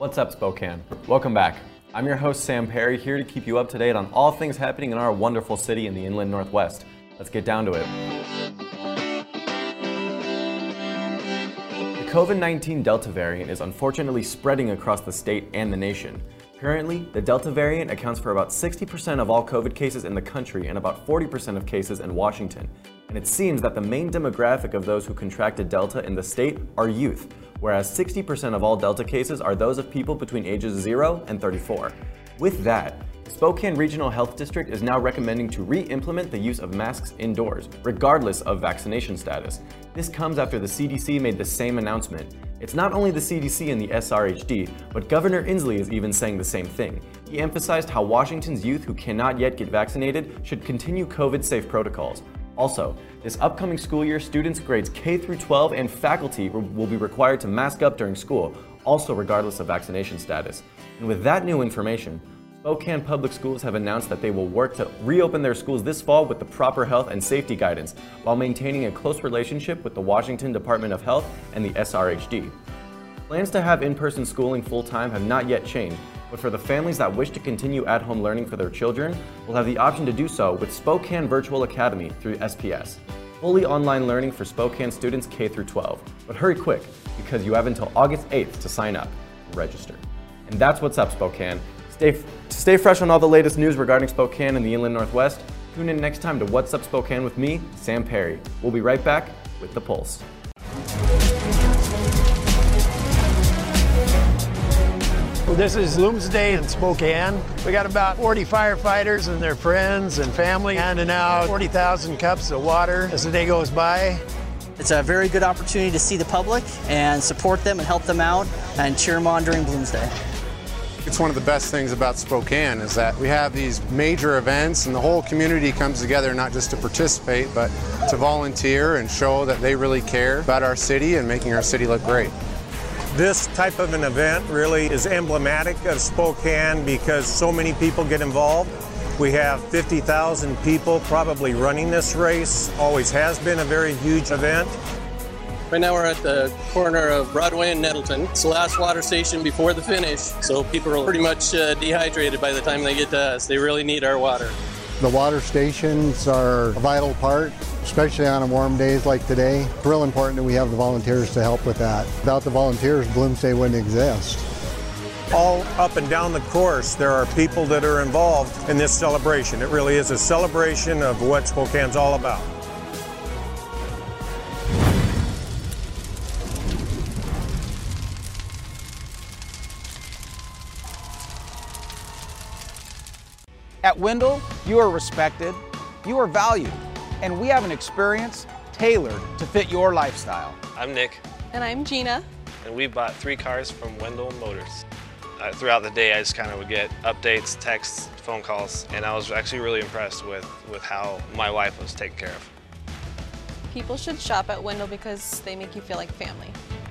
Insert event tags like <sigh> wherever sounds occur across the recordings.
What's up, Spokane? Welcome back. I'm your host, Sam Perry, here to keep you up to date on all things happening in our wonderful city in the inland northwest. Let's get down to it. The COVID 19 Delta variant is unfortunately spreading across the state and the nation. Currently, the Delta variant accounts for about 60% of all COVID cases in the country and about 40% of cases in Washington. And it seems that the main demographic of those who contracted Delta in the state are youth, whereas 60% of all Delta cases are those of people between ages 0 and 34. With that, Spokane Regional Health District is now recommending to re-implement the use of masks indoors, regardless of vaccination status. This comes after the CDC made the same announcement. It's not only the CDC and the SRHD, but Governor Inslee is even saying the same thing. He emphasized how Washington's youth who cannot yet get vaccinated should continue COVID safe protocols. Also, this upcoming school year, students grades K through 12 and faculty will be required to mask up during school, also regardless of vaccination status. And with that new information, Spokane Public Schools have announced that they will work to reopen their schools this fall with the proper health and safety guidance while maintaining a close relationship with the Washington Department of Health and the SRHD. Plans to have in person schooling full time have not yet changed, but for the families that wish to continue at home learning for their children, will have the option to do so with Spokane Virtual Academy through SPS. Fully online learning for Spokane students K through 12. But hurry quick, because you have until August 8th to sign up and register. And that's what's up, Spokane. Stay, to stay fresh on all the latest news regarding Spokane and the Inland Northwest, tune in next time to What's Up Spokane with me, Sam Perry. We'll be right back with The Pulse. This is Bloomsday in Spokane. We got about 40 firefighters and their friends and family handing out 40,000 cups of water as the day goes by. It's a very good opportunity to see the public and support them and help them out and cheer them on during Bloomsday. It's one of the best things about Spokane is that we have these major events and the whole community comes together not just to participate but to volunteer and show that they really care about our city and making our city look great. This type of an event really is emblematic of Spokane because so many people get involved. We have 50,000 people probably running this race. Always has been a very huge event. Right now we're at the corner of Broadway and Nettleton. It's the last water station before the finish, so people are pretty much uh, dehydrated by the time they get to us. They really need our water. The water stations are a vital part, especially on warm days like today. It's real important that we have the volunteers to help with that. Without the volunteers, Bloomsday wouldn't exist. All up and down the course, there are people that are involved in this celebration. It really is a celebration of what Spokane's all about. At Wendle, you are respected, you are valued, and we have an experience tailored to fit your lifestyle. I'm Nick. And I'm Gina. And we bought three cars from Wendle Motors. Uh, throughout the day, I just kind of would get updates, texts, phone calls, and I was actually really impressed with, with how my wife was taken care of. People should shop at Wendle because they make you feel like family.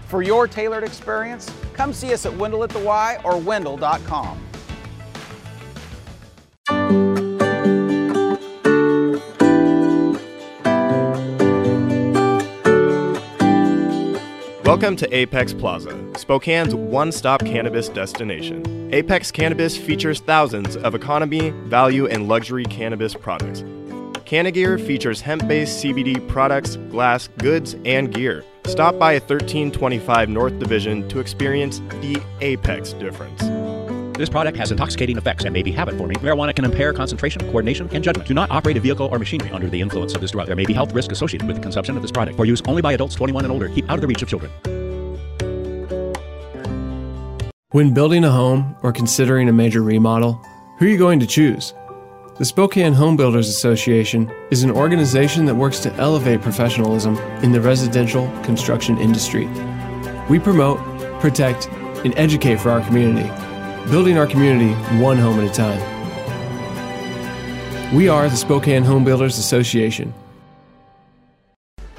For your tailored experience, come see us at Wendle at the Y or Wendle.com. Welcome to Apex Plaza, Spokane's one stop cannabis destination. Apex Cannabis features thousands of economy, value, and luxury cannabis products. Canagear features hemp based CBD products, glass, goods, and gear. Stop by 1325 North Division to experience the Apex difference. This product has intoxicating effects and may be habit forming. Marijuana can impair concentration, coordination, and judgment. Do not operate a vehicle or machinery under the influence of this drug. There may be health risk associated with the consumption of this product. For use only by adults 21 and older, keep out of the reach of children. When building a home or considering a major remodel, who are you going to choose? The Spokane Home Builders Association is an organization that works to elevate professionalism in the residential construction industry. We promote, protect, and educate for our community building our community one home at a time. We are the Spokane Home Builders Association.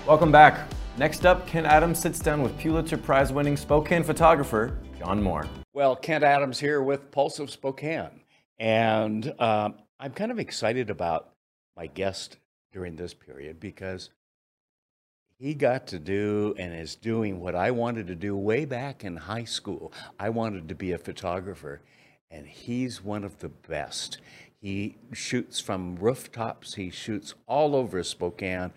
Welcome back. Next up, Ken Adams sits down with Pulitzer Prize winning Spokane photographer John Moore. Well, Kent Adams here with Pulse of Spokane. And um, I'm kind of excited about my guest during this period because he got to do and is doing what I wanted to do way back in high school. I wanted to be a photographer, and he's one of the best. He shoots from rooftops, he shoots all over Spokane,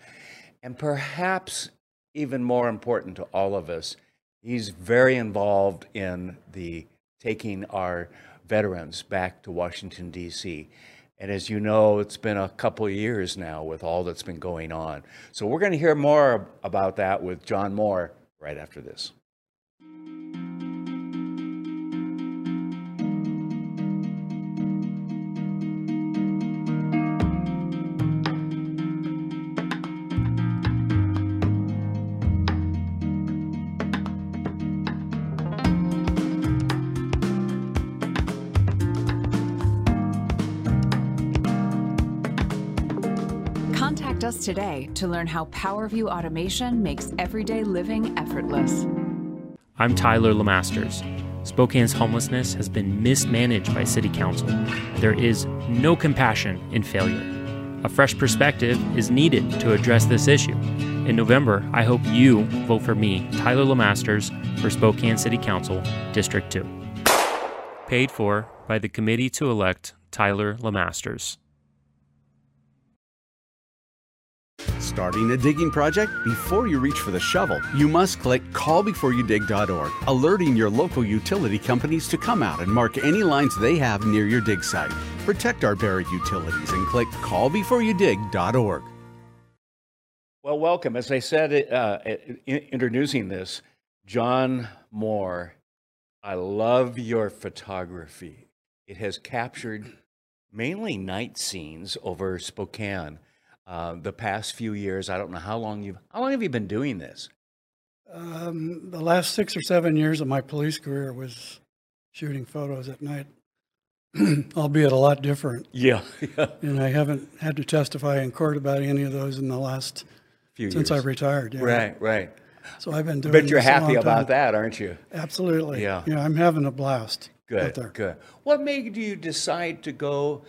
and perhaps even more important to all of us, he's very involved in the taking our veterans back to Washington, D.C. And as you know, it's been a couple years now with all that's been going on. So we're going to hear more about that with John Moore right after this. Today to learn how PowerView automation makes everyday living effortless. I'm Tyler Lemasters. Spokane's homelessness has been mismanaged by City Council. There is no compassion in failure. A fresh perspective is needed to address this issue. In November, I hope you vote for me, Tyler Lemasters, for Spokane City Council, District 2. Paid for by the committee to elect Tyler Lemasters. Starting a digging project? Before you reach for the shovel, you must click callbeforeyoudig.org, alerting your local utility companies to come out and mark any lines they have near your dig site. Protect our buried utilities and click callbeforeyoudig.org. Well, welcome. As I said, uh, introducing this, John Moore, I love your photography. It has captured mainly night scenes over Spokane uh, the past few years. I don't know how long you've, how long have you been doing this? Um, the last six or seven years of my police career was shooting photos at night, <clears throat> albeit a lot different. Yeah, <laughs> yeah. And I haven't had to testify in court about any of those in the last Few since years. I retired. yeah. Right, right. So I've been doing. But you're happy about that, aren't you? Absolutely. Yeah. Yeah, I'm having a blast. out Good, there. good. What made you decide to go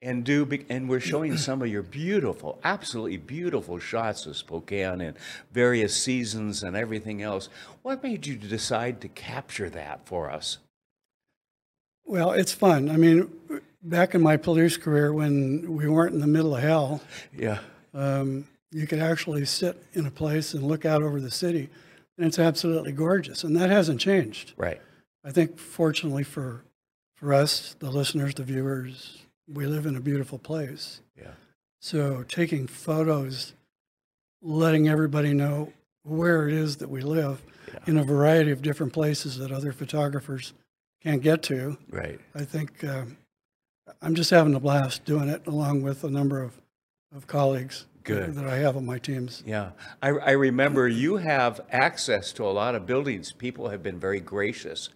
and do? And we're showing some of your beautiful, absolutely beautiful shots of Spokane and various seasons and everything else. What made you decide to capture that for us? Well, it's fun. I mean, back in my police career, when we weren't in the middle of hell, Yeah, um, you could actually sit in a place and look out over the city, and it's absolutely gorgeous. And that hasn't changed. right. I think, fortunately for for us, the listeners, the viewers, we live in a beautiful place. Yeah. So taking photos, letting everybody know where it is that we live in a variety of different places that other photographers can't get to. Right. I think um, I'm just having a blast doing it, along with a number of, of colleagues Good. that I have on my teams. Yeah, I, I remember you have access to a lot of buildings. People have been very gracious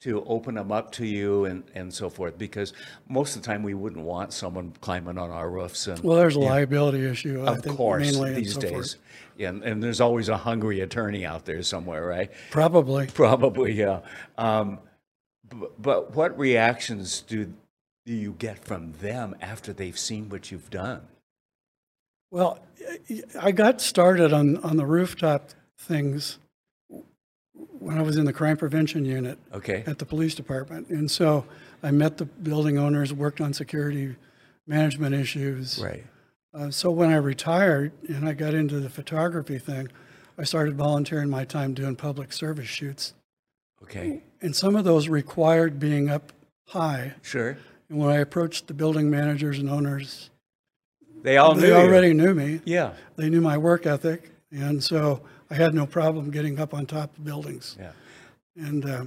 to open them up to you and, and so forth because most of the time we wouldn't want someone climbing on our roofs. And, Well, there's a liability issue, I Of think, course, these so days. Yeah, and, and there's always a hungry attorney out there somewhere, right? Probably. Probably, yeah. Um, but, but what reactions do, do you get from them after they've seen what you've done? Well, I got started on, on the rooftop things when I was in the crime prevention unit Okay. at the police department. And so I met the building owners, worked on security management issues. Right. Uh, so when I retired and I got into the photography thing, I started volunteering my time doing public service shoots. Okay. And some of those required being up high. Sure. And when I approached the building managers and owners, They all knew they you. already knew me. Yeah. They knew my work ethic, and so I had no problem getting up on top of buildings. Yeah. And uh,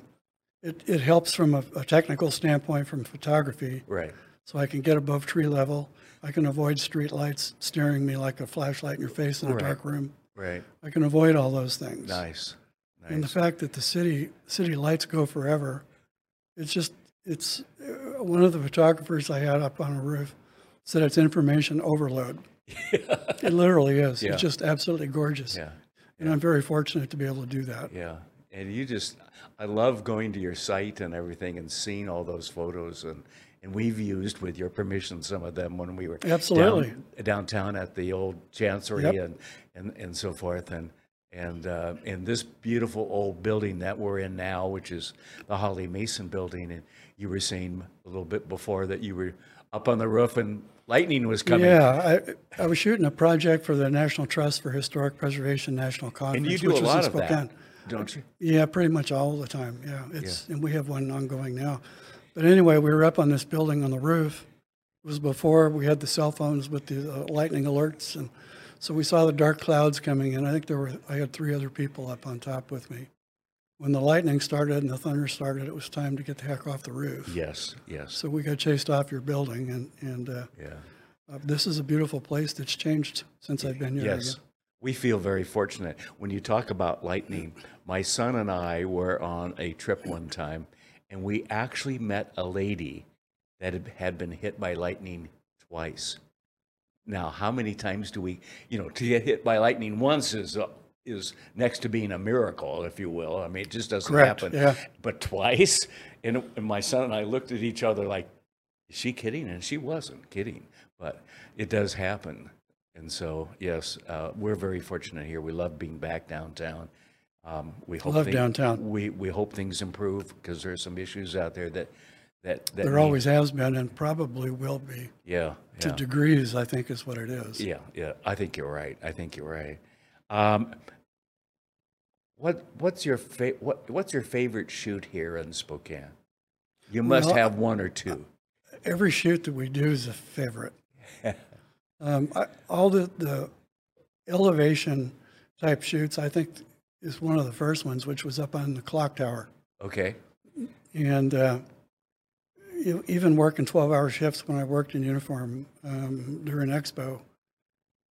it, it helps from a, a technical standpoint from photography. Right. So I can get above tree level. I can avoid street lights staring me like a flashlight in your face in a Right. dark room. Right. I can avoid all those things. Nice. nice. And the fact that the city city lights go forever, it's just it's uh, one of the photographers I had up on a roof said it's information overload. <laughs> it literally is. Yeah. It's just absolutely gorgeous. Yeah. And I'm very fortunate to be able to do that. Yeah. And you just, I love going to your site and everything and seeing all those photos and, and we've used, with your permission, some of them when we were down- Absolutely. downtown at the old Chancery Yep. and, and, and so forth. And, and uh, in this beautiful old building that we're in now, which is the Holley Mason building, and you were saying a little bit before that you were up on the roof and lightning was coming. Yeah, I, I was shooting a project for the National Trust for Historic Preservation National Conference. And you do which a lot of that, don't you? Yeah, pretty much all the time. Yeah, it's and we have one ongoing now. But anyway, we were up on this building on the roof. It was before we had the cell phones with the uh, lightning alerts, and so we saw the dark clouds coming in. I think there were I had three other people up on top with me. When the lightning started and the thunder started, it was time to get the heck off the roof. Yes, yes. So we got chased off your building, and and uh, Yeah. uh, this is a beautiful place that's changed since I've been here. Yes. again. We feel very fortunate. When you talk about lightning, my son and I were on a trip one time, and we actually met a lady that had- been hit by lightning twice. Now, how many times do we, you know, to get hit by lightning once is is next to being a miracle, if you will. I mean, it just doesn't Correct, happen. yeah. But twice, and, and my son and I looked at each other like, is she kidding? And she wasn't kidding, but it does happen. And so, yes, uh, we're very fortunate here. We love being back downtown. Um, we hope Love thi- downtown. We we hope things improve because there are some issues out there that that, that There need- always has been and probably will be. Yeah, To degrees, I think is what it is. Yeah, yeah. I think you're right. I think you're right. Um, what what's your fa- what what's your favorite shoot here in Spokane? You must Well, have one or two. Every shoot that we do is a favorite. <laughs> um, I, all the, the elevation type shoots, I think, is one of the first ones, which was up on the clock tower. Okay. And uh, even working 12 hour shifts when I worked in uniform um, during Expo,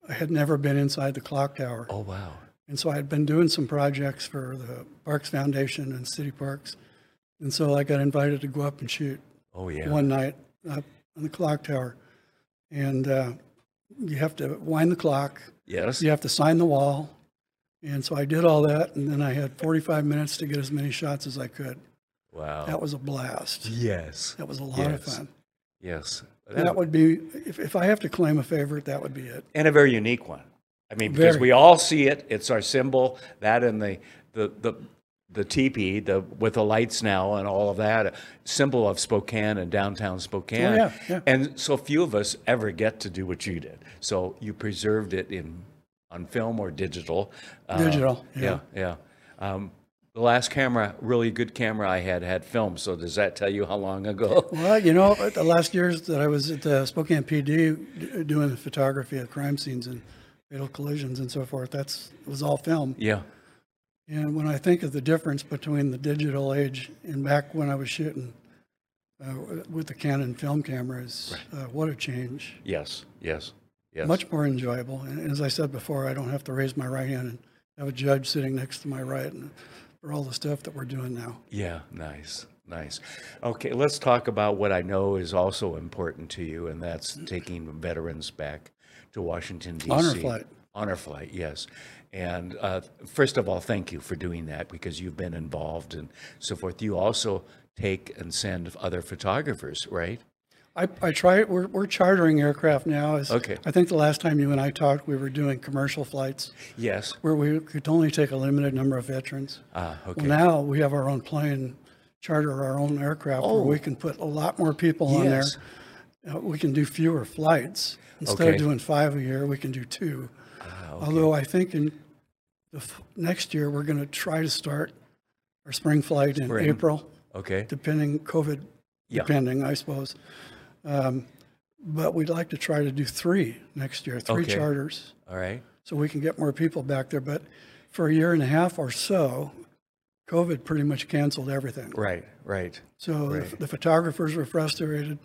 I had never been inside the clock tower. Oh wow. And so I had been doing some projects for the Parks Foundation and City Parks. And so I got invited to go up and shoot Oh yeah. one night up on the clock tower. And uh, you have to wind the clock. Yes. You have to sign the wall. And so I did all that. And then I had 45 minutes to get as many shots as I could. Wow. That was a blast. Yes. That was a lot of fun. Yes. That would be, if, if I have to claim a favorite, that would be it. and a very unique one. I mean, because Very. we all see it. It's our symbol. That and the the the the teepee, the with the lights now and all of that, a symbol of Spokane and downtown Spokane. Oh, yeah, yeah. And so few of us ever get to do what you did. So you preserved it in on film or digital. Uh, Digital, yeah, yeah. Um, the last camera, really good camera I had, had film. So does that tell you how long ago? <laughs> Well, you know, the last years that I was at the Spokane PD doing the photography of crime scenes and fatal collisions and so forth, that's, it was all film. Yeah. And when I think of the difference between the digital age and back when I was shooting uh, with the Canon film cameras, uh, what a change. Yes. Yes. Yes. Much more enjoyable. And as I said before, I don't have to raise my right hand and have a judge sitting next to my right and for all the stuff that we're doing now. Yeah, nice, nice. Okay, let's talk about what I know is also important to you, and that's taking veterans back to Washington, D.C. Honor flight. Honor flight, yes. And uh, first of all, thank you for doing that because you've been involved and so forth. You also take and send other photographers, right? I, I try, we're, we're chartering aircraft now. As Okay. I think the last time you and I talked, we were doing commercial flights Yes. where we could only take a limited number of veterans. Ah, okay. Well, now we have our own plane, charter our own aircraft Oh. where we can put a lot more people on there. Yes. Uh, we can do fewer flights. Instead Okay. of doing five a year, we can do two. Although I think in the f- next year, we're going to try to start our spring flight in Spring. April. Okay. Depending, COVID Yeah. depending, I suppose. Um, but we'd like to try to do three next year, three Okay. charters All right. so we can get more people back there. But for a year and a half or so, COVID pretty much canceled everything. Right, right. So the- the photographers were frustrated,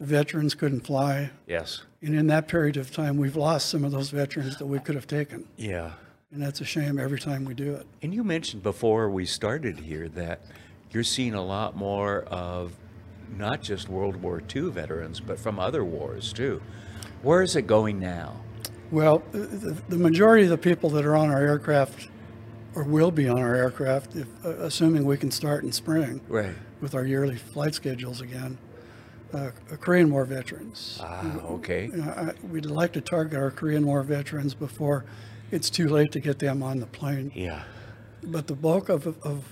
the veterans couldn't fly. Yes. And in that period of time, we've lost some of those veterans that we could have taken. Yeah. And that's a shame every time we do it. And you mentioned before we started here that you're seeing a lot more of not just World War II veterans, but from other wars too. Where is it going now? Well, the, the- the majority of the people that are on our aircraft or will be on our aircraft, if, uh, assuming we can start in spring Right. with our yearly flight schedules again, uh, Korean War veterans. Ah, okay. Uh, We'd like to target our Korean War veterans before it's too late to get them on the plane. Yeah. But the bulk of, of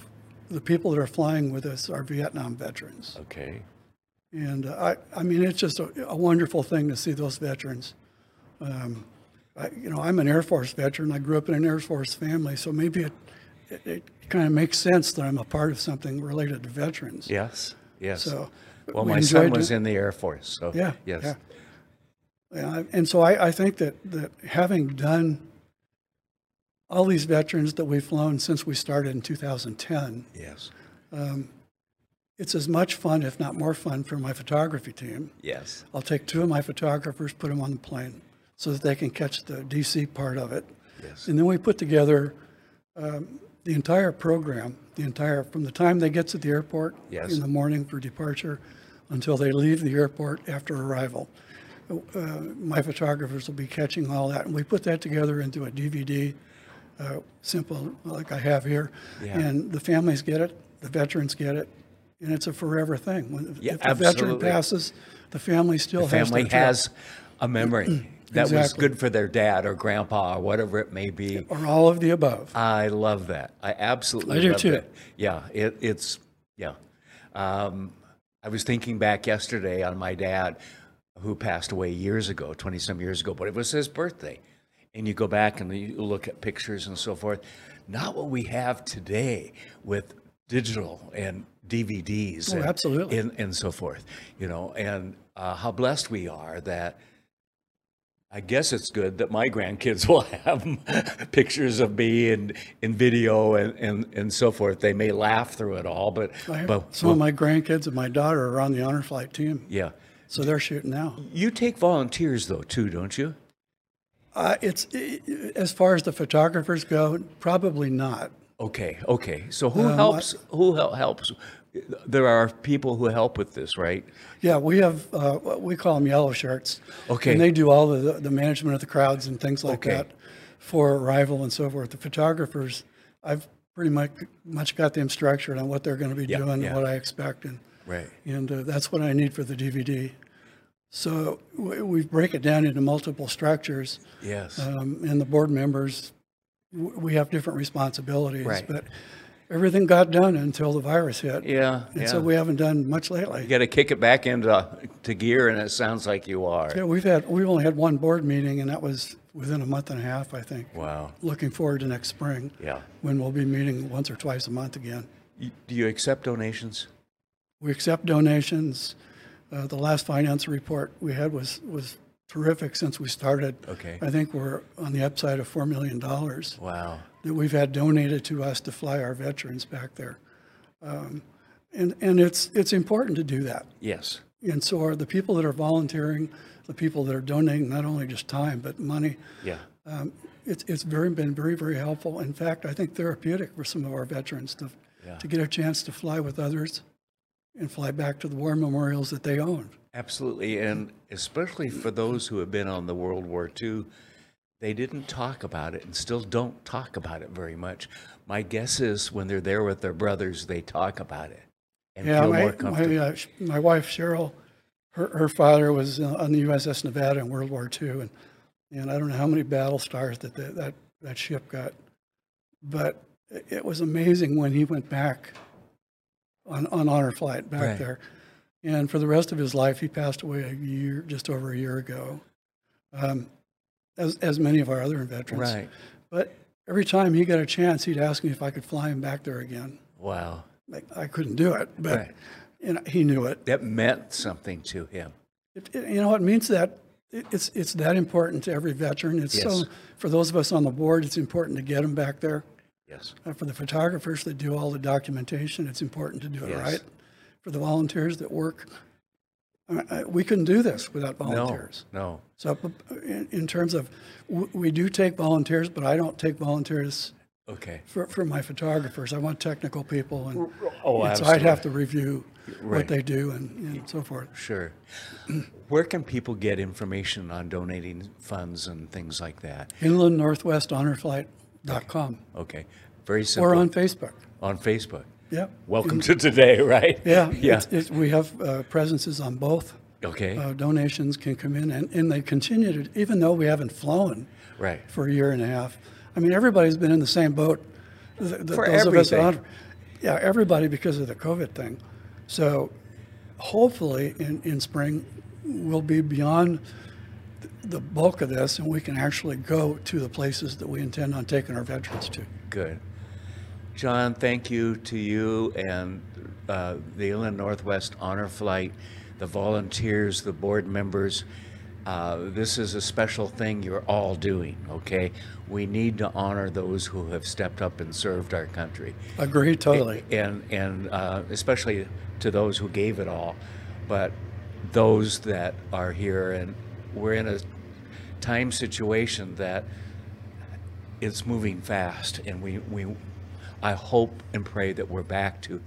the people that are flying with us are Vietnam veterans. Okay. And uh, I, I mean, it's just a, a wonderful thing to see those veterans. Um, I, you know, I'm an Air Force veteran. I grew up in an Air Force family, so maybe it, it, it kind of makes sense that I'm a part of something related to veterans. Yes. Yes. So, well, we my son was it. in the Air Force, so Yeah. yes. Yeah. Yeah, and so I, I think that, that having done all these veterans that we've flown since we started in 2010, Yes. um, it's as much fun, if not more fun, for my photography team. Yes. I'll take two of my photographers, put them on the plane so that they can catch the DC part of it. Yes. And then we put together um, the entire program, the entire, from the time they get to the airport Yes. in the morning for departure until they leave the airport after arrival. Uh, my photographers will be catching all that. And we put that together into a DVD, uh, simple like I have here. Yeah. And the families get it, the veterans get it, and it's a forever thing. When, Yeah, if the veteran passes, the family still The has family trip. has a memory <clears throat> that was good for their dad or grandpa or whatever it may be. Or all of the above. I love that. I absolutely I do love too. that. Yeah, it, it's yeah. Um, I was thinking back yesterday on my dad, who passed away years ago, twenty some years ago, but it was his birthday, and you go back and you look at pictures and so forth. Not what we have today with digital and DVDs Oh, and, absolutely. and, and so forth. You know, and uh, how blessed we are that I guess it's good that my grandkids <laughs> will have pictures of me in, in video and, and, and so forth. They may laugh through it all, but, I but some of my grandkids and my daughter are on the honor flight team. yeah. So they're shooting now. You take volunteers though too, don't you? Uh, it's i- as far as the photographers go, probably not. Okay, okay. So who Um, helps? Who helps? There are people who help with this, right? Yeah, we have uh, we call them yellow shirts. Okay. And they do all the the management of the crowds and things like Okay. that for arrival and so forth. The photographers, I've pretty much much got them structured on what they're going to be Yeah, doing, yeah. what I expect, and Right. and uh, that's what I need for the DVD. So we, we break it down into multiple structures. Yes. Um, and the board members, we have different responsibilities. Right. But everything got done until the virus hit. Yeah, And so we haven't done much lately. You got to kick it back into to gear, and it sounds like you are. Yeah, we've had, we've only had one board meeting, and that was within a month and a half, I think. Wow. Looking forward to next spring. Yeah. When we'll be meeting once or twice a month again. Do you accept donations? We accept donations. Uh, the last finance report we had was, was terrific since we started. Okay. I think we're on the upside of $4 million Wow. That we've had donated to us to fly our veterans back there. Um, and, and it's, it's important to do that. Yes. And so are the people that are volunteering, the people that are donating not only just time, but money. Yeah. Um, it's, it's very, been very, very helpful. In fact, I think therapeutic for some of our veterans to, Yeah. to get a chance to fly with others and fly back to the war memorials that they owned. Absolutely, and especially for those who have been on the World War II, they didn't talk about it and still don't talk about it very much. My guess is when they're there with their brothers, they talk about it and yeah, feel my, more my, comfortable. uh, sh- my wife Cheryl, her, her father was uh, on the USS Nevada in World War II, and and I don't know how many battle stars that that that, that ship got, but it- it was amazing when he went back on on honor flight back Right. there, and for the rest of his life, he passed away a year just over a year ago, um, as as many of our other veterans. Right. But every time he got a chance, he'd ask me if I could fly him back there again. wow, Like, I couldn't do it, but Right. you know, he knew it. that meant something to him. It, it- you know, what it means that it, it's it's that important to every veteran. It's so for those of us on the board, it's important to get them back there. Yes. Uh, for the photographers that do all the documentation, it's important to do it Yes. right. For the volunteers that work, uh, uh, we couldn't do this without volunteers. No, no. So, uh, in, in terms of, w- we do take volunteers, but I don't take volunteers. Okay. for, for my photographers. I want technical people, and, Oh, and so I'd have to review Right. what they do and, and so forth. Sure. <clears throat> Where can people get information on donating funds and things like that? Inland Northwest Honor Flight.com Okay, very simple. or on Facebook. On Facebook. Yep. Welcome In- to today, <laughs> right? Yeah, <laughs> Yeah. It's, it's, we have uh, presences on both. Okay. Uh, donations can come in, and, and they continue to, even though we haven't flown Right. for a year and a half. I mean, everybody's been in the same boat. th- th- For those of us everything. on- yeah, everybody because of the COVID thing. So hopefully in, in spring, we'll be beyond the bulk of this, and we can actually go to the places that we intend on taking our veterans to. Good. John, thank you to you and uh, the Inland Northwest Honor Flight, the volunteers, the board members. Uh, this is a special thing you're all doing, okay? We need to honor those who have stepped up and served our country. Agree totally. And, and uh, especially to those who gave it all, but those that are here, and we're in a time situation that it's moving fast, and we, we, I hope and pray that we're back to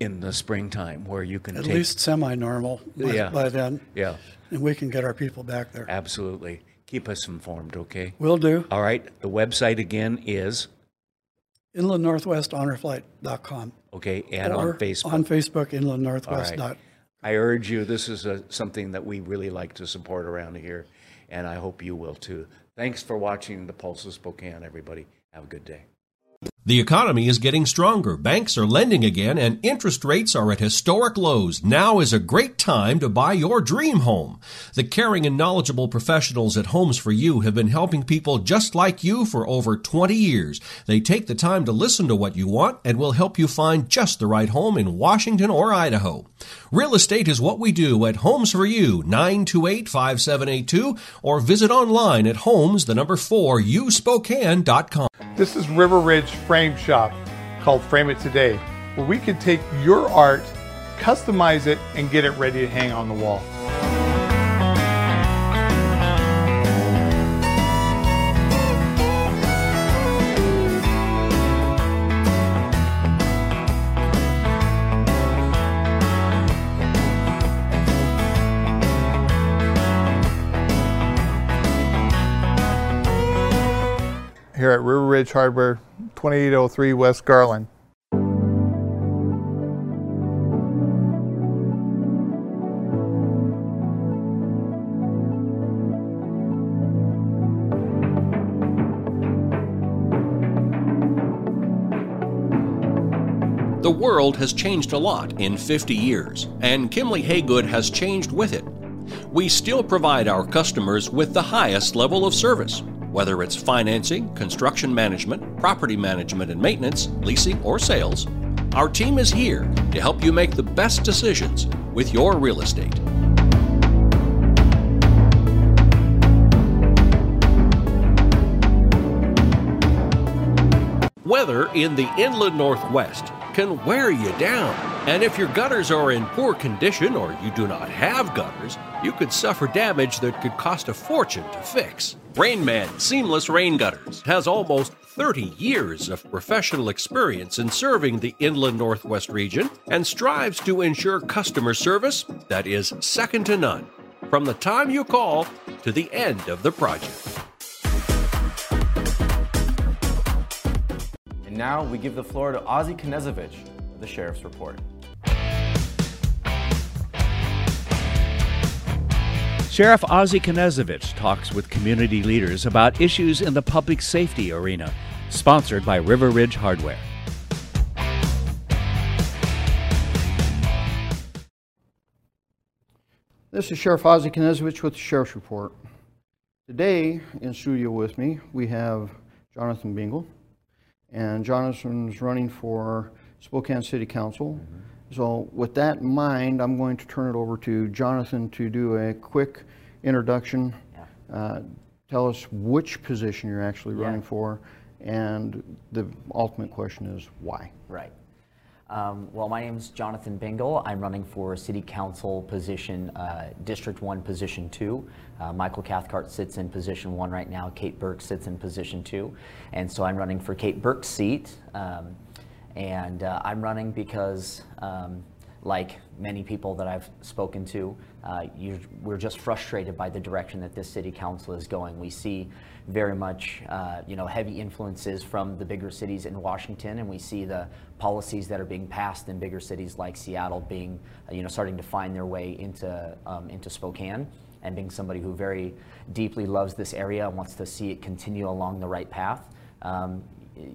in the springtime where you can At take, least semi-normal by, Yeah. by then. Yeah. And we can get our people back there. Absolutely. Keep us informed, okay? Will do. All right. The website again is inlandnorthwesthonorflight.com. okay, and on Facebook. On Facebook, Inland Northwest. right. I urge you. This is a, something that we really like to support around here, and I hope you will too. Thanks for watching the Pulse of Spokane, everybody. Have a good day. The economy is getting stronger. Banks are lending again and interest rates are at historic lows. Now is a great time to buy your dream home. The caring and knowledgeable professionals at Homes for You have been helping people just like you for over 20 years. They take the time to listen to what you want and will help you find just the right home in Washington or Idaho. Real estate is what we do at Homes for You, 928-5782 or visit online at homes, the number 4, uspokane.com. This is River Ridge Frame Shop called Frame It Today, where we can take your art, customize it, and get it ready to hang on the wall. Here at River Ridge Hardware, 2803 West Garland. The world has changed a lot in 50 years, and Kiemle Hagood has changed with it. We still provide our customers with the highest level of service, whether it's financing, construction management, property management and maintenance, leasing, or sales. Our team is here to help you make the best decisions with your real estate. Weather in the inland northwest can wear you down. And if your gutters are in poor condition or you do not have gutters, you could suffer damage that could cost a fortune to fix. Rainman Seamless Rain Gutters has almost 30 years of professional experience in serving the inland northwest region and strives to ensure customer service that is second to none from the time you call to the end of the project. And now we give the floor to Ozzy Knezovich, the Sheriff's Report. Sheriff Ozzy Knezovich talks with community leaders about issues in the public safety arena, sponsored by River Ridge Hardware. This is Sheriff Ozzy Knezovich with the Sheriff's Report. Today in studio with me we have Jonathan Bingle, and Jonathan's running for Spokane City Council. So with that in mind, I'm going to turn it over to Jonathan to do a quick introduction. Uh, tell us which position you're actually Yeah. running for, and the ultimate question is why. Right. Um, well, my name is Jonathan Bingle. I'm running for City Council position, uh, District 1, Position 2. Uh, Michael Cathcart sits in Position 1 right now. Kate Burke sits in Position 2. And so I'm running for Kate Burke's seat. Um, and uh, I'm running because um, like many people that I've spoken to, uh, we're just frustrated by the direction that this city council is going. We see very much, uh, you know, heavy influences from the bigger cities in Washington, and we see the policies that are being passed in bigger cities like Seattle being, uh, you know, starting to find their way into um, into Spokane. And being somebody who very deeply loves this area and wants to see it continue along the right path, um,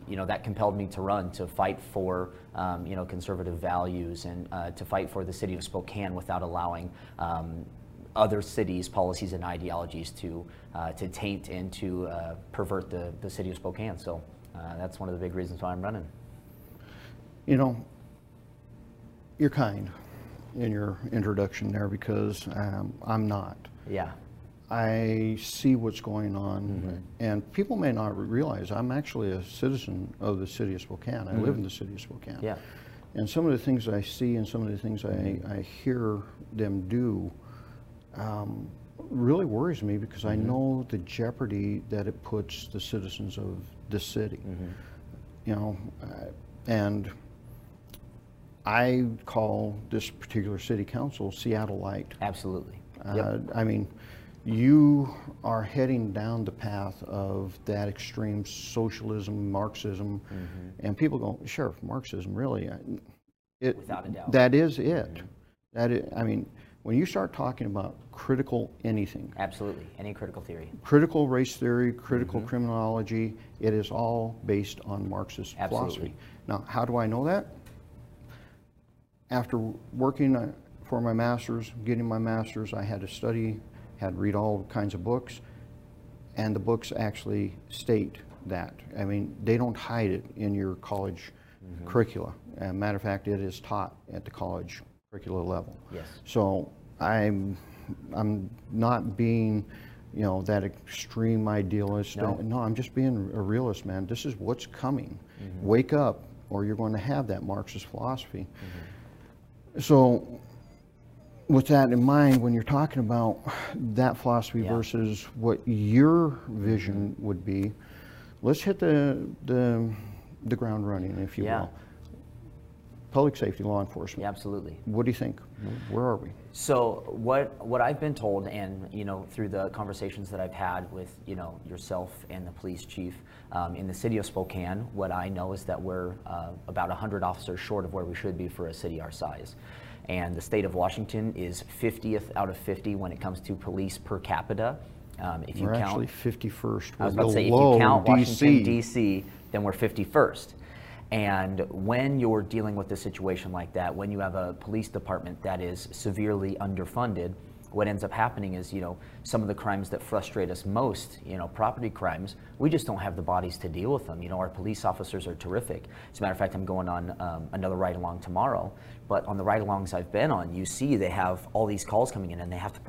you know, that compelled me to run to fight for, um, you know, conservative values and uh, to fight for the city of Spokane without allowing um, other cities' policies and ideologies to uh, to taint and to uh, pervert the, the city of Spokane. So uh, that's one of the big reasons why I'm running. You know, you're kind in your introduction there because um, I'm not. Yeah. I see what's going on, and people may not realize I'm actually a citizen of the city of Spokane. I live in the city of Spokane. Yeah. And some of the things I see and some of the things I, I hear them do um, really worries me because I know the jeopardy that it puts the citizens of the city. You know, uh, and I call this particular city council Seattle Light. Absolutely. Uh, I mean, you are heading down the path of that extreme socialism, Marxism, and people go, "Sure, Marxism, really?" It, Without a doubt. That is it. That is, I mean, when you start talking about critical anything, Absolutely. Any critical theory. critical race theory, critical Mm-hmm. criminology, it is all based on Marxist philosophy. Now, how do I know that? After working uh, for my master's, getting my master's, I had to study, had read all kinds of books, and the books actually state that. I mean, they don't hide it in your college Mm-hmm. curricula. As a matter of fact, it is taught at the college curricula level. Yes. So I'm, I'm not being, you know, that extreme idealist. No. no, I'm just being a realist, man. This is what's coming. Mm-hmm. Wake up, or you're going to have that Marxist philosophy. Mm-hmm. So, with that in mind, when you're talking about that philosophy Yeah. versus what your vision would be, let's hit the the, the ground running, if you Yeah. will. Public safety, law enforcement. Yeah, absolutely. What do you think? Where are we? So what what I've been told, and you know, through the conversations that I've had with you know yourself and the police chief um, in the city of Spokane, what I know is that we're uh, about 100 officers short of where we should be for a city our size. And the state of Washington is 50th out of 50 when it comes to police per capita. Um, if you We're count, actually 51st. I was about to say, if you count Washington, DC. D.C., then we're 51st. And when you're dealing with a situation like that, when you have a police department that is severely underfunded, what ends up happening is, you know, some of the crimes that frustrate us most, you know, property crimes, we just don't have the bodies to deal with them. You know, our police officers are terrific. As a matter of fact, I'm going on um, another ride along tomorrow. But on the ride alongs I've been on, you see they have all these calls coming in and they have to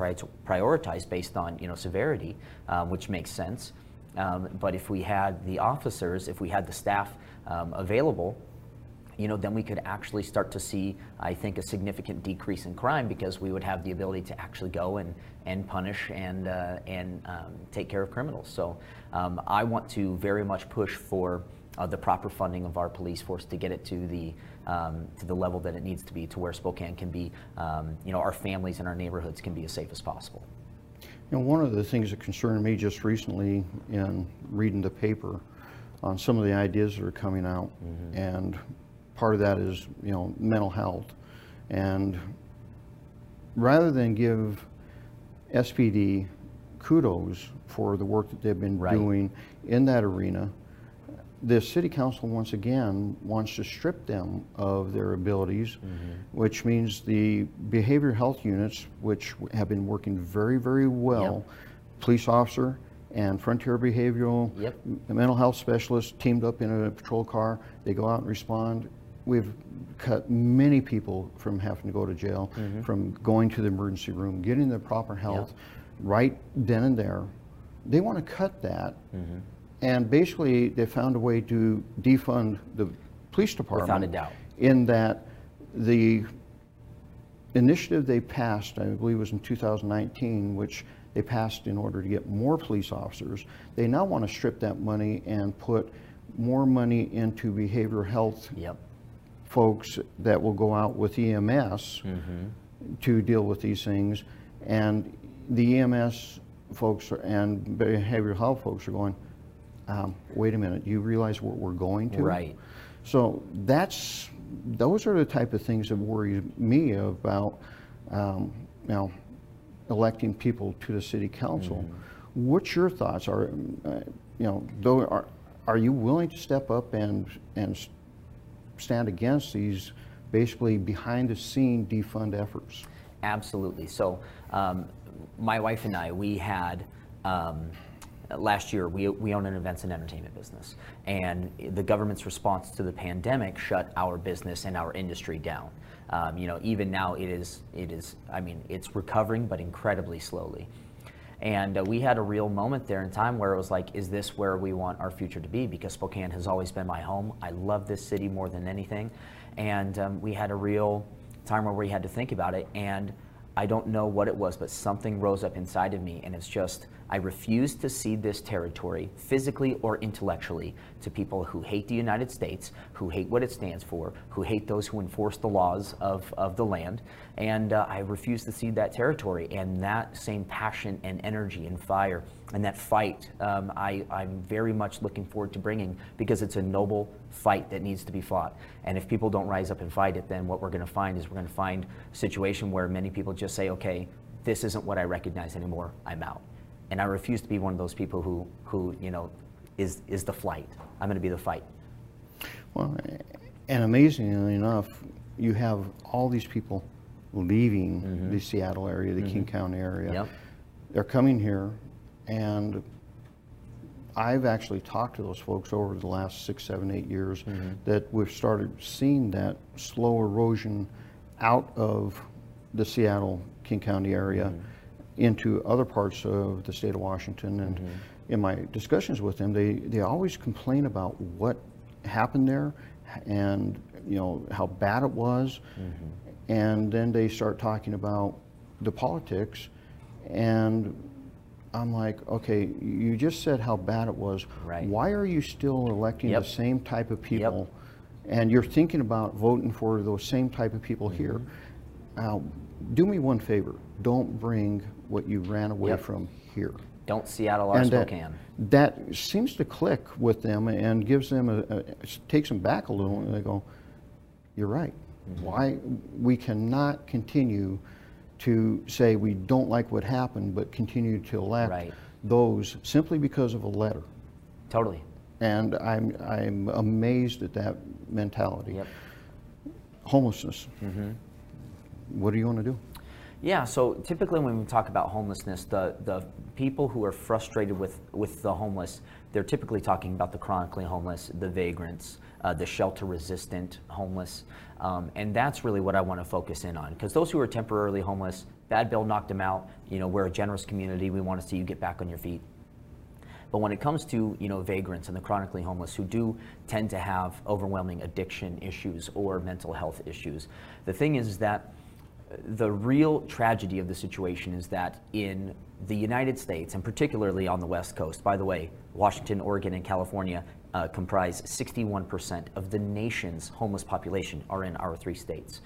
prioritize based on, you know, severity, um, which makes sense. Um, but if we had the officers, if we had the staff um, available, you know, then we could actually start to see, I think, a significant decrease in crime because we would have the ability to actually go and, and punish and, uh, and um, take care of criminals. So um, I want to very much push for uh, the proper funding of our police force to get it to the, um, to the level that it needs to be to where Spokane can be, um, you know, our families and our neighborhoods can be as safe as possible. You know, one of the things that concerned me just recently in reading the paper on some of the ideas that are coming out, and part of that is, you know, mental health. And rather than give SPD kudos for the work that they've been Right. doing in that arena, the city council once again wants to strip them of their abilities, mm-hmm. which means the behavioral health units, which have been working very, very well, police officer and frontier behavioral, Yep. mental health specialist teamed up in a patrol car. They go out and respond. We've cut many people from having to go to jail, mm-hmm. from going to the emergency room, getting the proper health right then and there. They want to cut that. Mm-hmm. And basically, they found a way to defund the police department. Without a doubt. In that the initiative they passed, I believe it was in 2019, which they passed in order to get more police officers, they now want to strip that money and put more money into behavioral health Yep. folks that will go out with EMS mm-hmm. to deal with these things, and the EMS folks are- and behavioral health folks are going, um, wait a minute, you realize what we're going to? Right. So that's, those are the type of things that worry me about, um, you know, electing people to the city council. What's your thoughts? Are, uh, you know, though, are, are you willing to step up and, and stand against these basically behind the scene defund efforts? Absolutely. So, um, my wife and I, we had um, last year we, we own an events and entertainment business, and the government's response to the pandemic shut our business and our industry down. Um, you know, even now it is it is I mean it's recovering, but incredibly slowly. And uh, we had a real moment there in time where it was like, is this where we want our future to be? Because Spokane has always been my home. I love this city more than anything. And um, we had a real time where we had to think about it. And I don't know what it was, but something rose up inside of me. And it's just, I refuse to cede this territory, physically or intellectually, to people who hate the United States, who hate what it stands for, who hate those who enforce the laws of, of the land. And uh, I refuse to cede that territory. And that same passion and energy and fire and that fight, um, I, I'm very much looking forward to bringing because it's a noble fight that needs to be fought. And if people don't rise up and fight it, then what we're going to find is we're going to find a situation where many people just say, okay, this isn't what I recognize anymore, I'm out. And I refuse to be one of those people who, who you know, is, is the flight. I'm going to be the fight. Well, and amazingly enough, you have all these people leaving mm-hmm. the Seattle area, the King mm-hmm. County area. Yep. They're coming here, and I've actually talked to those folks over the last six, seven, eight years mm-hmm. that we've started seeing that slow erosion out of the Seattle, King County area into other parts of the state of Washington. And in my discussions with them, they, they always complain about what happened there and, you know, how bad it was. And then they start talking about the politics. And I'm like, okay, you just said how bad it was. Right. Why are you still electing Yep. the same type of people? And you're thinking about voting for those same type of people here. Mm-hmm. Uh, do me one favor. Don't bring what you ran away Yep. from here. Don't Seattle our And that- Spokane. That seems to click with them and gives them a, a takes them back a little, and they go, "You're right. Mm-hmm. Why we cannot continue to say we don't like what happened, but continue to elect Right. those simply because of a letter." Totally. And I'm I'm amazed at that mentality. Yep. Homelessness. Mm-hmm. What do you want to do? Yeah, so typically when we talk about homelessness, the, the people who are frustrated with, with the homeless, they're typically talking about the chronically homeless, the vagrants, uh, the shelter resistant homeless. Um, and that's really what I want to focus in on. Because those who are temporarily homeless, bad bill knocked them out. You know, we're a generous community. We want to see you get back on your feet. But when it comes to you know vagrants and the chronically homeless who do tend to have overwhelming addiction issues or mental health issues, the thing is that the real tragedy of the situation is that in the United States, and particularly on the West Coast, by the way, Washington, Oregon, and California uh, comprise 61% of the nation's homeless population are in our three states.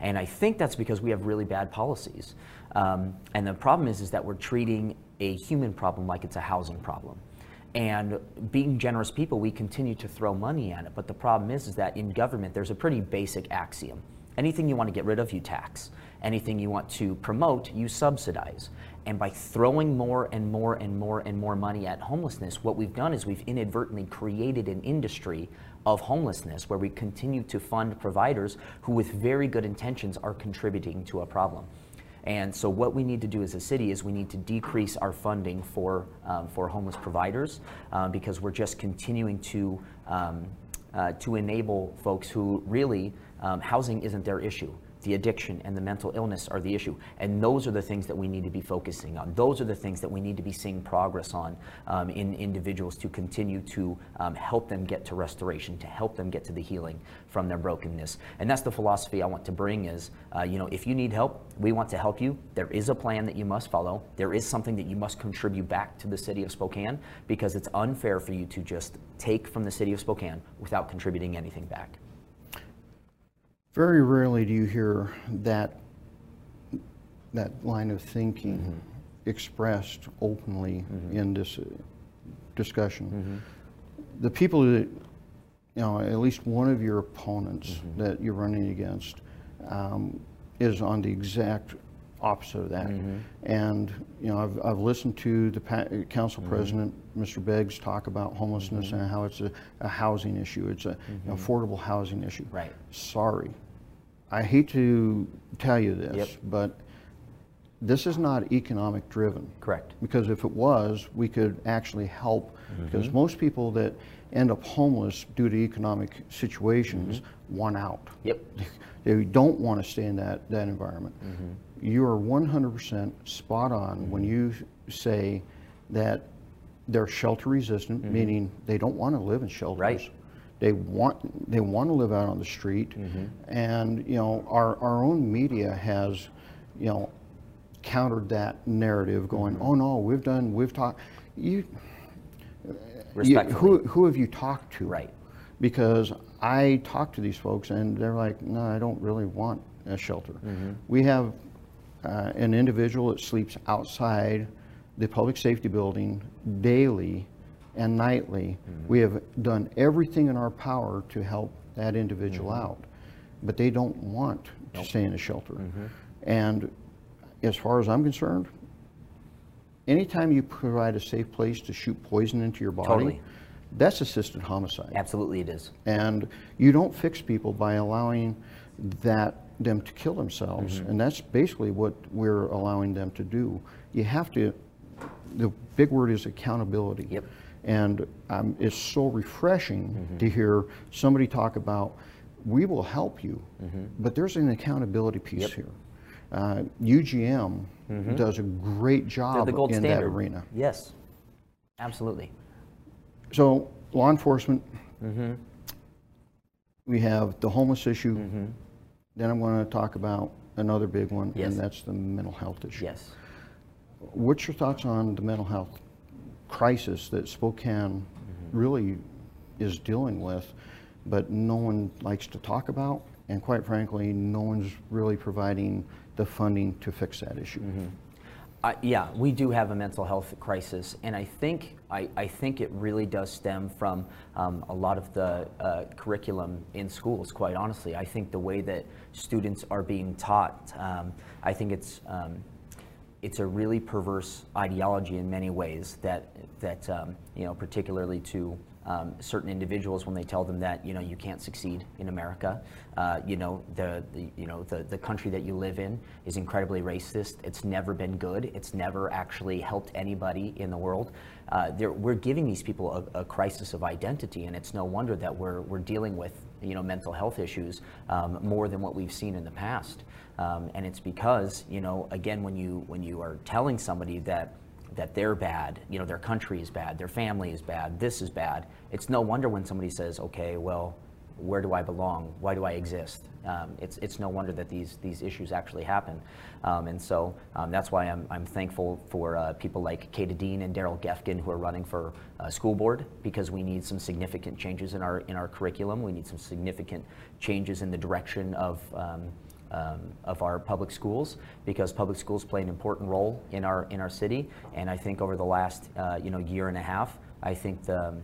And I think that's because we have really bad policies. Um, and the problem is, is that we're treating a human problem like it's a housing problem. And being generous people, we continue to throw money at it. But the problem is, is that in government, there's a pretty basic axiom. Anything you want to get rid of, you tax. Anything you want to promote, you subsidize. And by throwing more and more and more and more money at homelessness, what we've done is we've inadvertently created an industry of homelessness where we continue to fund providers who, with very good intentions, are contributing to a problem. And so, what we need to do as a city is we need to decrease our funding for, um, for homeless providers uh, because we're just continuing to, um, uh, to enable folks who really um, housing isn't their issue. The addiction and the mental illness are the issue. And those are the things that we need to be focusing on. Those are the things that we need to be seeing progress on um, in individuals to continue to um, help them get to restoration, to help them get to the healing from their brokenness. And that's the philosophy I want to bring is, uh, you know, if you need help, we want to help you. There is a plan that you must follow. There is something that you must contribute back to the city of Spokane because it's unfair for you to just take from the city of Spokane without contributing anything back. Very rarely do you hear that that line of thinking Mm-hmm. expressed openly in this uh, discussion. Mm-hmm. The people that, you know, at least one of your opponents Mm-hmm. that you're running against um, is on the exact opposite of that. Mm-hmm. And, you know, I've, I've listened to the pa- council Mm-hmm. president, Mr. Beggs, talk about homelessness and how it's a, a housing issue. It's a an affordable housing issue. Right. Sorry. I hate to tell you this, Yep. but this is not economic driven. Correct. Because if it was, we could actually help. Because Mhm. most people that end up homeless due to economic situations want out. Yep. <laughs> They don't want to stay in that, that environment. Mm-hmm. You are 100% spot on when you say that they're shelter resistant, meaning they don't want to live in shelters. Right. They want they want to live out on the street, and you know our our own media has, you know, countered that narrative, going, "Oh no, we've done we've talked." You, you who who have you talked to? Right. Because I talk to these folks, and they're like, "No, I don't really want a shelter." Mm-hmm. We have uh, an individual that sleeps outside the public safety building daily and nightly. Mm-hmm. We have done everything in our power to help that individual Mm-hmm. out, but they don't want to stay in a shelter. Mm-hmm. And as far as I'm concerned, anytime you provide a safe place to shoot poison into your body, Totally. that's assisted homicide. Absolutely, it is. And you don't fix people by allowing that them to kill themselves, Mm-hmm. and that's basically what we're allowing them to do. You have to. The big word is accountability. Yep. And um, it's so refreshing Mm-hmm. to hear somebody talk about, we will help you, but there's an accountability piece Mm-hmm. Yep. here. Uh, UGM Mhm. does a great job in standard. that arena. Yes. Absolutely. So law enforcement, Mm-hmm. we have the homeless issue. Then I'm going to talk about another big one, Yes. and that's the mental health issue. Yes. What's your thoughts on the mental health crisis that Spokane really is dealing with, but no one likes to talk about? And quite frankly, no one's really providing the funding to fix that issue. Uh, yeah, we do have a mental health crisis, and I think I, I think it really does stem from um, a lot of the uh, curriculum in schools. Quite honestly, I think the way that students are being taught, um, I think it's um, it's a really perverse ideology in many ways that that um, you know particularly to um, certain individuals when they tell them that you know you can't succeed in America. Uh, you know the, the you know the, the country that you live in is incredibly racist. It's never been good. It's never actually helped anybody in the world. Uh, we're giving these people a, a crisis of identity and it's no wonder that we're, we're dealing with you know mental health issues um, more than what we've seen in the past. Um, and it's because you know again when you when you are telling somebody that that they're bad you know their country is bad their family is bad this is bad it's no wonder when somebody says okay well where do I belong? Why do I exist? Um, it's, it's no wonder that these, these issues actually happen. Um, and so um, that's why I'm, I'm thankful for uh, people like Kata Dean and Daryl Geffken who are running for uh, school board because we need some significant changes in our, in our curriculum. We need some significant changes in the direction of, um, um, of our public schools because public schools play an important role in our, in our city. And I think over the last uh, you know, year and a half, I think the,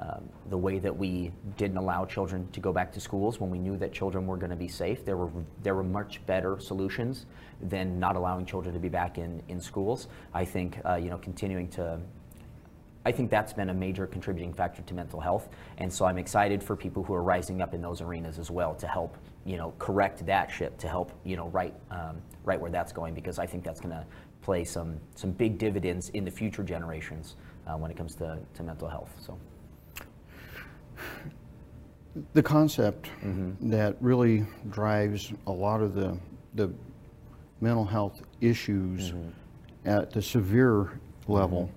um, the way that we didn't allow children to go back to schools when we knew that children were going to be safe. There were there were much better solutions than not allowing children to be back in in schools. I think uh, you know continuing to. I think that's been a major contributing factor to mental health, and so I'm excited for people who are rising up in those arenas as well to help, you know, correct that ship, to help, you know, right, um, right where that's going, because I think that's going to play some some big dividends in the future generations uh, when it comes to, to mental health. So. The concept mm-hmm. that really drives a lot of the, the mental health issues mm-hmm. at the severe level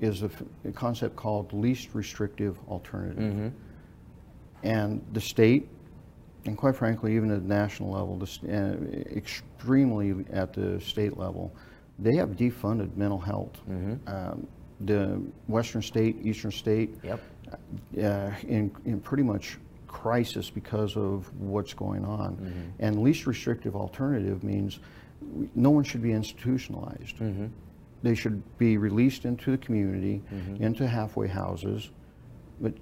mm-hmm. is a concept called least restrictive alternative. And the state, and quite frankly, even at the national level, the, uh, extremely at the state level, they have defunded mental health. Um, the Western state, Eastern state, Yep. Uh, in, in pretty much crisis because of what's going on. Mm-hmm. And least restrictive alternative means no one should be institutionalized. Mm-hmm. They should be released into the community, Mhm. into halfway houses. But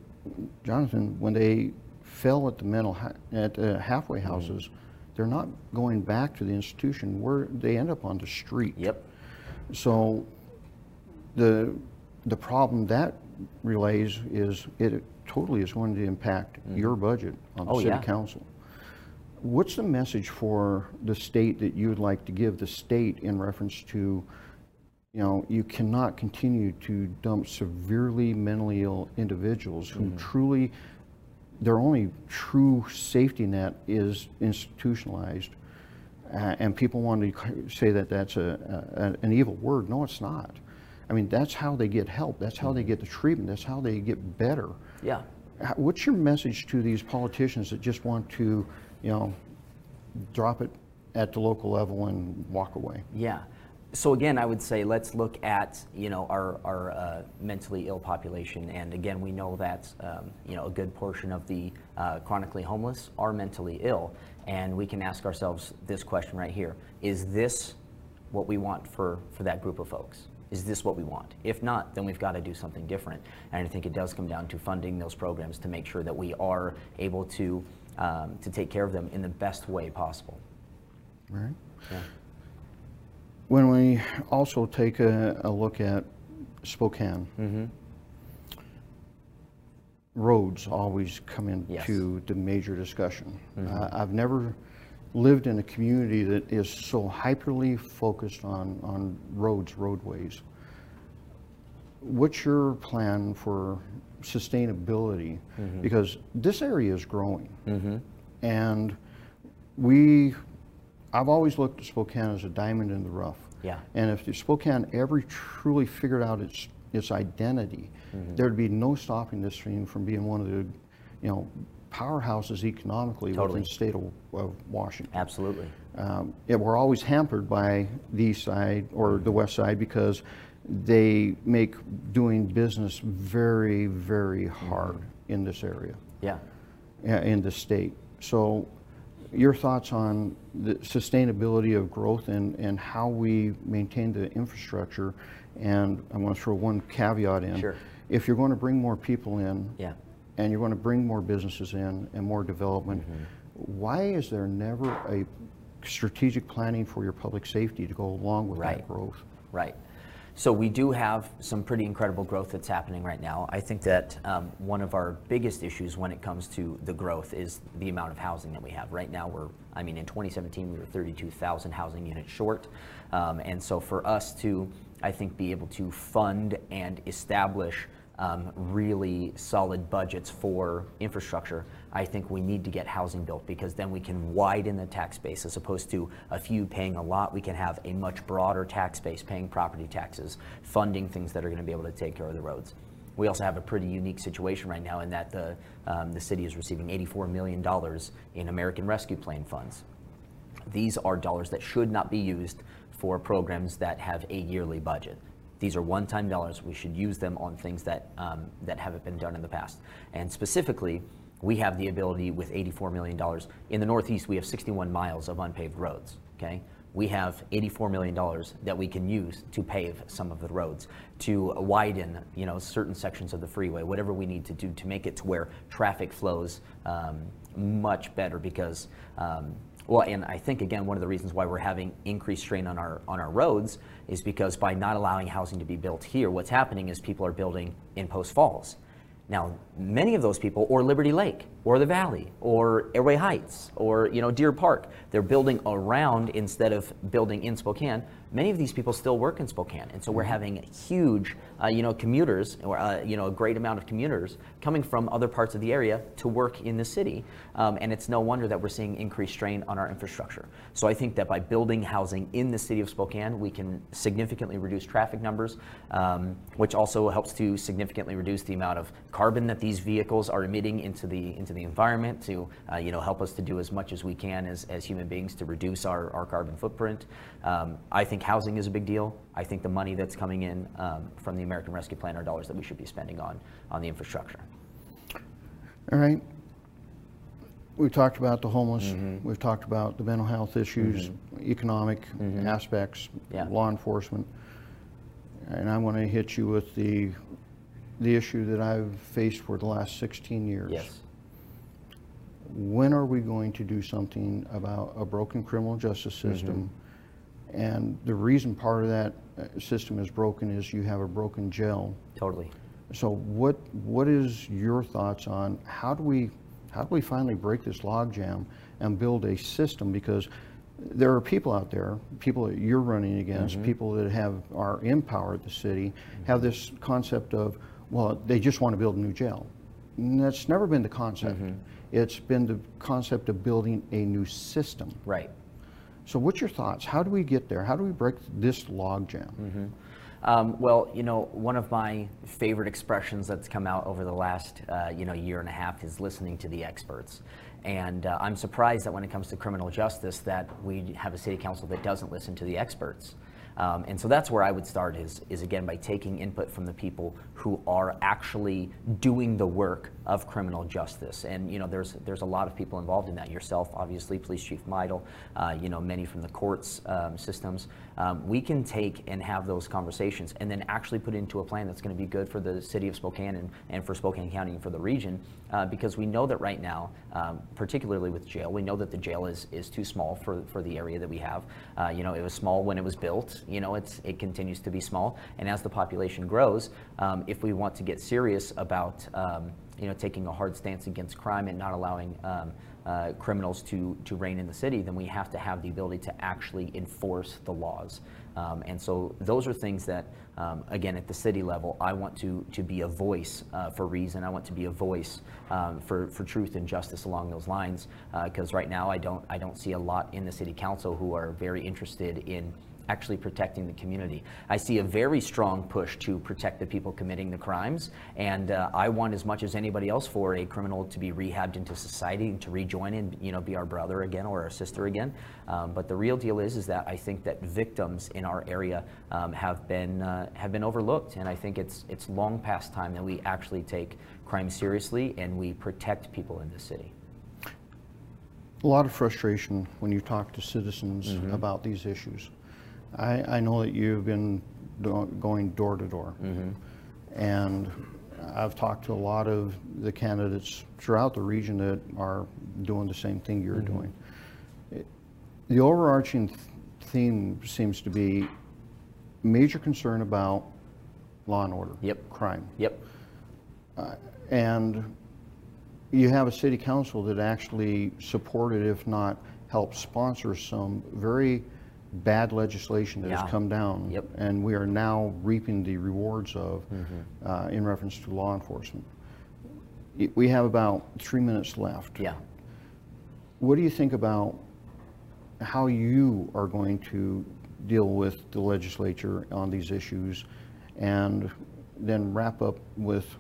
Jonathan, when they fell at the mental ha- at the halfway Mm-hmm. houses, they're not going back to the institution. Where they end up on the street. Yep. So the the problem that relays is it totally is going to impact your budget on the Oh, city yeah. council. What's the message for the state that you would like to give the state in reference to, you know, you cannot continue to dump severely mentally ill individuals who Mhm. truly, their only true safety net is institutionalized. Uh, and people want to say that that's a, a, an evil word. No, it's not. I mean, that's how they get help. That's how they get the treatment. That's how they get better. Yeah. What's your message to these politicians that just want to, you know, drop it at the local level and walk away? Yeah. So again, I would say let's look at you know our our uh, mentally ill population, and again we know that um, you know a good portion of the uh, chronically homeless are mentally ill, and we can ask ourselves this question right here: Is this what we want for for that group of folks? Is this what we want? If not, then we've got to do something different. And I think it does come down to funding those programs to make sure that we are able to um, to take care of them in the best way possible. Right. Yeah. When we also take a, a look at Spokane, Mm-hmm. roads always come Yes. into the major discussion. Mhm. Uh, I've never lived in a community that is so hyperly focused on, on roads, roadways. What's your plan for sustainability? Mhm. Because this area is growing. Mm-hmm. And we, I've always looked at Spokane as a diamond in the rough. Yeah. And if Spokane ever truly figured out its its identity, Mhm. there'd be no stopping this thing from being one of the, you know, powerhouses economically Totally. within the state of, of Washington. Absolutely. Um, yeah, we're always hampered by the east side or the west side because they make doing business very, very hard in this area Yeah. in the state. So, your thoughts on the sustainability of growth and, and how we maintain the infrastructure? And I want to throw one caveat in. Sure. If you're going to bring more people in, Yeah. And you're going to bring more businesses in and more development, Mm-hmm. why is there never a strategic planning for your public safety to go along with Right. that growth? Right. So we do have some pretty incredible growth that's happening right now. I think that um, one of our biggest issues when it comes to the growth is the amount of housing that we have. Right now, we're, I mean, in 2017, we were 32,000 housing units short. Um, and so for us to, I think, be able to fund and establish um, really solid budgets for infrastructure, I think we need to get housing built because then we can widen the tax base as opposed to a few paying a lot. We can have a much broader tax base paying property taxes, funding things that are going to be able to take care of the roads. We also have a pretty unique situation right now in that the, um, the city is receiving $84 million in American Rescue Plan funds. These are dollars that should not be used for programs that have a yearly budget. These are one-time dollars. We should use them on things that um, that haven't been done in the past. And specifically, we have the ability with $84 million in the Northeast. We have 61 miles of unpaved roads. Okay, we have $84 million that we can use to pave some of the roads, to widen, you know, certain sections of the freeway, whatever we need to do to make it to where traffic flows um, much better. Because, um, well, and I think again one of the reasons why we're having increased strain on our on our roads is because by not allowing housing to be built here, what's happening is people are building in Post Falls. Now, many of those people, or Liberty Lake, or the Valley, or Airway Heights, or you know Deer Park, they're building around instead of building in Spokane. Many of these people still work in Spokane, and so we're having huge, uh, you know, commuters, or uh, you know, a great amount of commuters coming from other parts of the area to work in the city, um, and it's no wonder that we're seeing increased strain on our infrastructure. So I think that by building housing in the city of Spokane, we can significantly reduce traffic numbers, um, which also helps to significantly reduce the amount of carbon that these vehicles are emitting into the into the environment to uh, you know help us to do as much as we can as, as human beings to reduce our, our carbon footprint. Um, I think housing is a big deal. I think the money that's coming in um, from the American Rescue Plan are dollars that we should be spending on on the infrastructure. All right. We've talked about the homeless. Mm-hmm. We've talked about the mental health issues, mm-hmm. economic mm-hmm. aspects, law enforcement. And I want to hit you with the, the issue that I've faced for the last 16 years. Yes. When are we going to do something about a broken criminal justice system? And the reason part of that uh, system is broken is you have a broken jail. Totally. So what what is your thoughts on how do we how do we finally break this logjam and build a system because there are people out there, people that you're running against, Mhm. people that have are in power at the city, have this concept of well, they just want to build a new jail. And that's never been the concept. It's been the concept of building a new system. Right. So what's your thoughts? How do we get there? How do we break this logjam? Mhm. Um, well, you know, one of my favorite expressions that's come out over the last, uh, you know, year and a half is listening to the experts. And uh, I'm surprised that when it comes to criminal justice, that we have a city council that doesn't listen to the experts. Um, and so that's where I would start is, is again by taking input from the people who are actually doing the work of criminal justice. And you know, there's there's a lot of people involved in that. Yourself, obviously, Police Chief Meidl, uh, you know, many from the courts um, systems. Um, we can take and have those conversations and then actually put into a plan that's going to be good for the city of Spokane and, and for Spokane County and for the region, uh, because we know that right now, um, particularly with jail, we know that the jail is, is too small for, for the area that we have. Uh, you know, it was small when it was built. You know, it's it continues to be small, and as the population grows, um, if we want to get serious about um, you know taking a hard stance against crime and not allowing um, uh, criminals to, to reign in the city, then we have to have the ability to actually enforce the laws. Um, and so those are things that, um, again, at the city level, I want to, to be a voice uh, for reason. I want to be a voice um, for, for truth and justice along those lines. Because right now, I don't, I don't see a lot in the city council who are very interested in actually protecting the community. I see a very strong push to protect the people committing the crimes, and uh, I want as much as anybody else for a criminal to be rehabbed into society and to rejoin and you know be our brother again or our sister again. Um, but the real deal is is that I think that victims in our area um, have been uh, have been overlooked, and I think it's it's long past time that we actually take crime seriously and we protect people in the city. A lot of frustration when you talk to citizens Mhm. about these issues. I, I know that you've been do- going door to door. And I've talked to a lot of the candidates throughout the region that are doing the same thing you're Mhm. doing. It- The overarching th- theme seems to be major concern about law and order. Yep. Crime. Yep. Uh, And you have a city council that actually supported, if not helped sponsor some very bad legislation that Yeah. has come down. Yep. And we are now reaping the rewards of Mhm. uh, in reference to law enforcement. We have about three minutes left. Yeah. What do you think about how you are going to deal with the legislature on these issues? And then wrap up with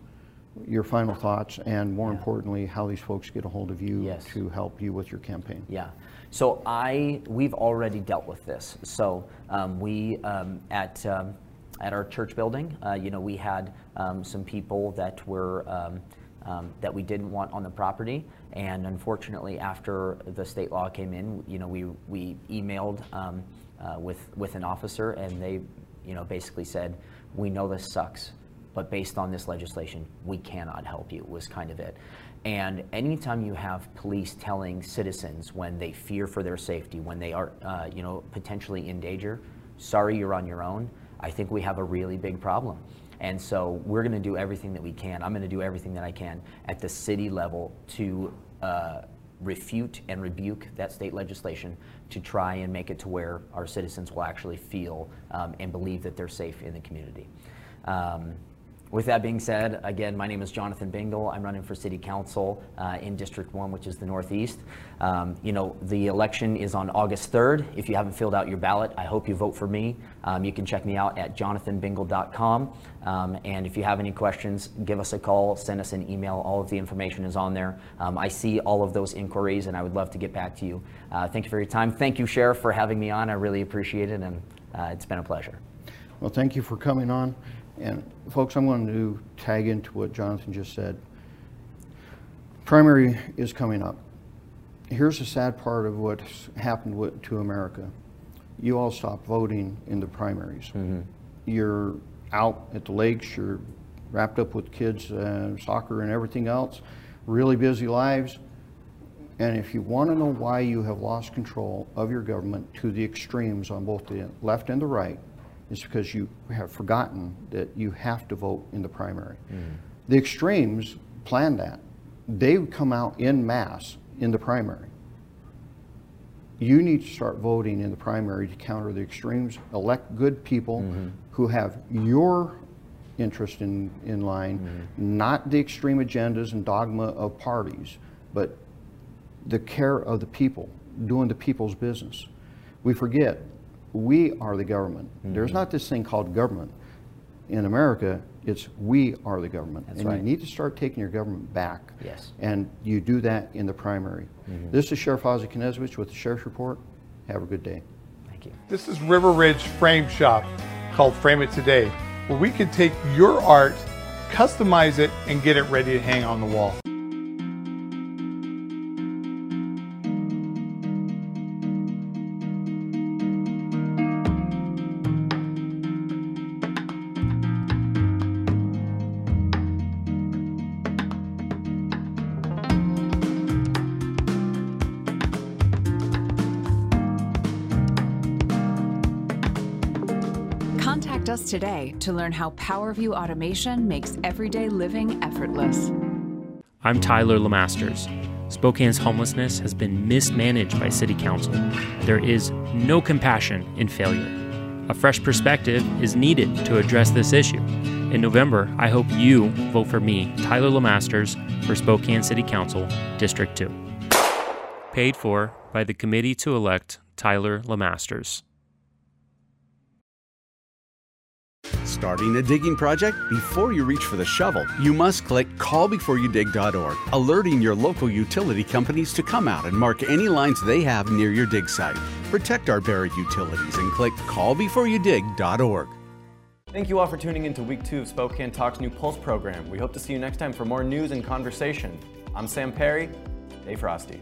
your final thoughts and more importantly, how these folks get a hold of you Yes. to help you with your campaign. Yeah. So I, we've already dealt with this. So um, we um, at um, at our church building, uh, you know, we had um, some people that were um, um, that we didn't want on the property, and unfortunately, after the state law came in, you know, we we emailed um, uh, with with an officer, and they, you know, basically said, we know this sucks but based on this legislation, we cannot help you, was kind of it. And anytime you have police telling citizens when they fear for their safety, when they are, uh, you know, potentially in danger, sorry, you're on your own, I think we have a really big problem. And so we're going to do everything that we can. I'm going to do everything that I can at the city level to uh, refute and rebuke that state legislation to try and make it to where our citizens will actually feel um, and believe that they're safe in the community. Um, with that being said, again, my name is Jonathan Bingle. I'm running for City Council uh, in District 1, which is the Northeast. Um, you know, the election is on August 3rd. If you haven't filled out your ballot, I hope you vote for me. Um, you can check me out at jonathanbingle.com. Um, and if you have any questions, give us a call, send us an email. All of the information is on there. Um, I see all of those inquiries, and I would love to get back to you. Uh, thank you for your time. Thank you, Sheriff, for having me on. I really appreciate it, and uh, it's been a pleasure. Well, thank you for coming on. And folks, I'm going to tag into what Jonathan just said. Primary is coming up. here's the sad part of what's happened with, to America. You all stopped voting in the primaries. Mm-hmm. You're out at the lakes, you're wrapped up with kids, uh, soccer and everything else, really busy lives. And if you want to know why you have lost control of your government to the extremes on both the left and the right, it's because you have forgotten that you have to vote in the primary. Mm. The extremes plan that. They come out in mass in the primary. You need to start voting in the primary to counter the extremes, elect good people mm-hmm. who have your interest in, in line, mm-hmm. not the extreme agendas and dogma of parties, but the care of the people, doing the people's business. We forget we are the government. There's mm-hmm. not this thing called government. In America, it's we are the government. That's and right. you need to start taking your government back. Yes. And you do that in the primary. Mm-hmm. This is Sheriff Ozzie Knezovich with the Sheriff's Report. Have a good day. Thank you. This is River Ridge Frame Shop called Frame It Today, where we can take your art, customize it, and get it ready to hang on the wall. Us today to learn how PowerView automation makes everyday living effortless. I'm Tyler Lemasters. Spokane's homelessness has been mismanaged by City Council. There is no compassion in failure. A fresh perspective is needed to address this issue. In November, I hope you vote for me, Tyler Lemasters, for Spokane City Council, District 2. Paid for by the committee to elect Tyler Lemasters. Starting a digging project? Before you reach for the shovel, you must click callbeforeyoudig.org, alerting your local utility companies to come out and mark any lines they have near your dig site. Protect our buried utilities and click callbeforeyoudig.org. Thank you all for tuning in to week two of Spokane Talks new Pulse program. We hope to see you next time for more news and conversation. I'm Sam Perry. Stay frosty.